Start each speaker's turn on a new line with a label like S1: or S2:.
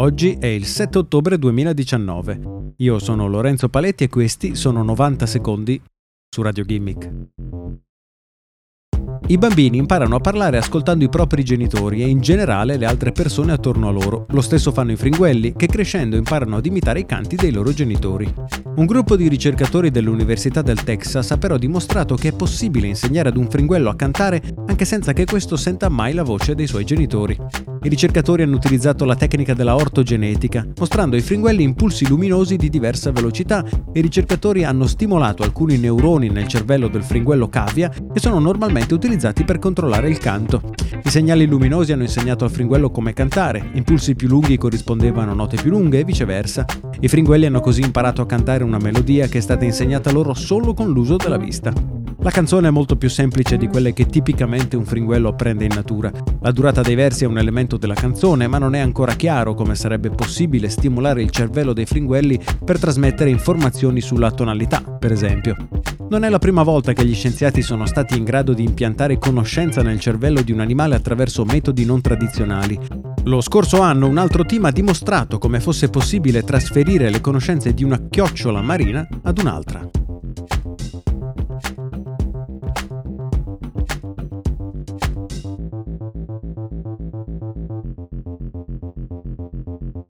S1: Oggi è il 7 ottobre 2019. Io sono Lorenzo Paletti e questi sono 90 secondi su Radio Gimmick. I bambini imparano a parlare ascoltando i propri genitori e in generale le altre persone attorno a loro. Lo stesso fanno i fringuelli, che crescendo imparano ad imitare i canti dei loro genitori. Un gruppo di ricercatori dell'Università del Texas ha però dimostrato che è possibile insegnare ad un fringuello a cantare anche senza che questo senta mai la voce dei suoi genitori. I ricercatori hanno utilizzato la tecnica della ortogenetica, mostrando ai fringuelli impulsi luminosi di diversa velocità i ricercatori hanno stimolato alcuni neuroni nel cervello del fringuello cavia che sono normalmente utilizzati per controllare il canto. I segnali luminosi hanno insegnato al fringuello come cantare, impulsi più lunghi corrispondevano a note più lunghe e viceversa. I fringuelli hanno così imparato a cantare una melodia che è stata insegnata loro solo con l'uso della vista. La canzone è molto più semplice di quelle che tipicamente un fringuello apprende in natura. La durata dei versi è un elemento della canzone, ma non è ancora chiaro come sarebbe possibile stimolare il cervello dei fringuelli per trasmettere informazioni sulla tonalità, per esempio. Non è la prima volta che gli scienziati sono stati in grado di impiantare conoscenza nel cervello di un animale attraverso metodi non tradizionali. Lo scorso anno un altro team ha dimostrato come fosse possibile trasferire le conoscenze di una chiocciola marina ad un'altra.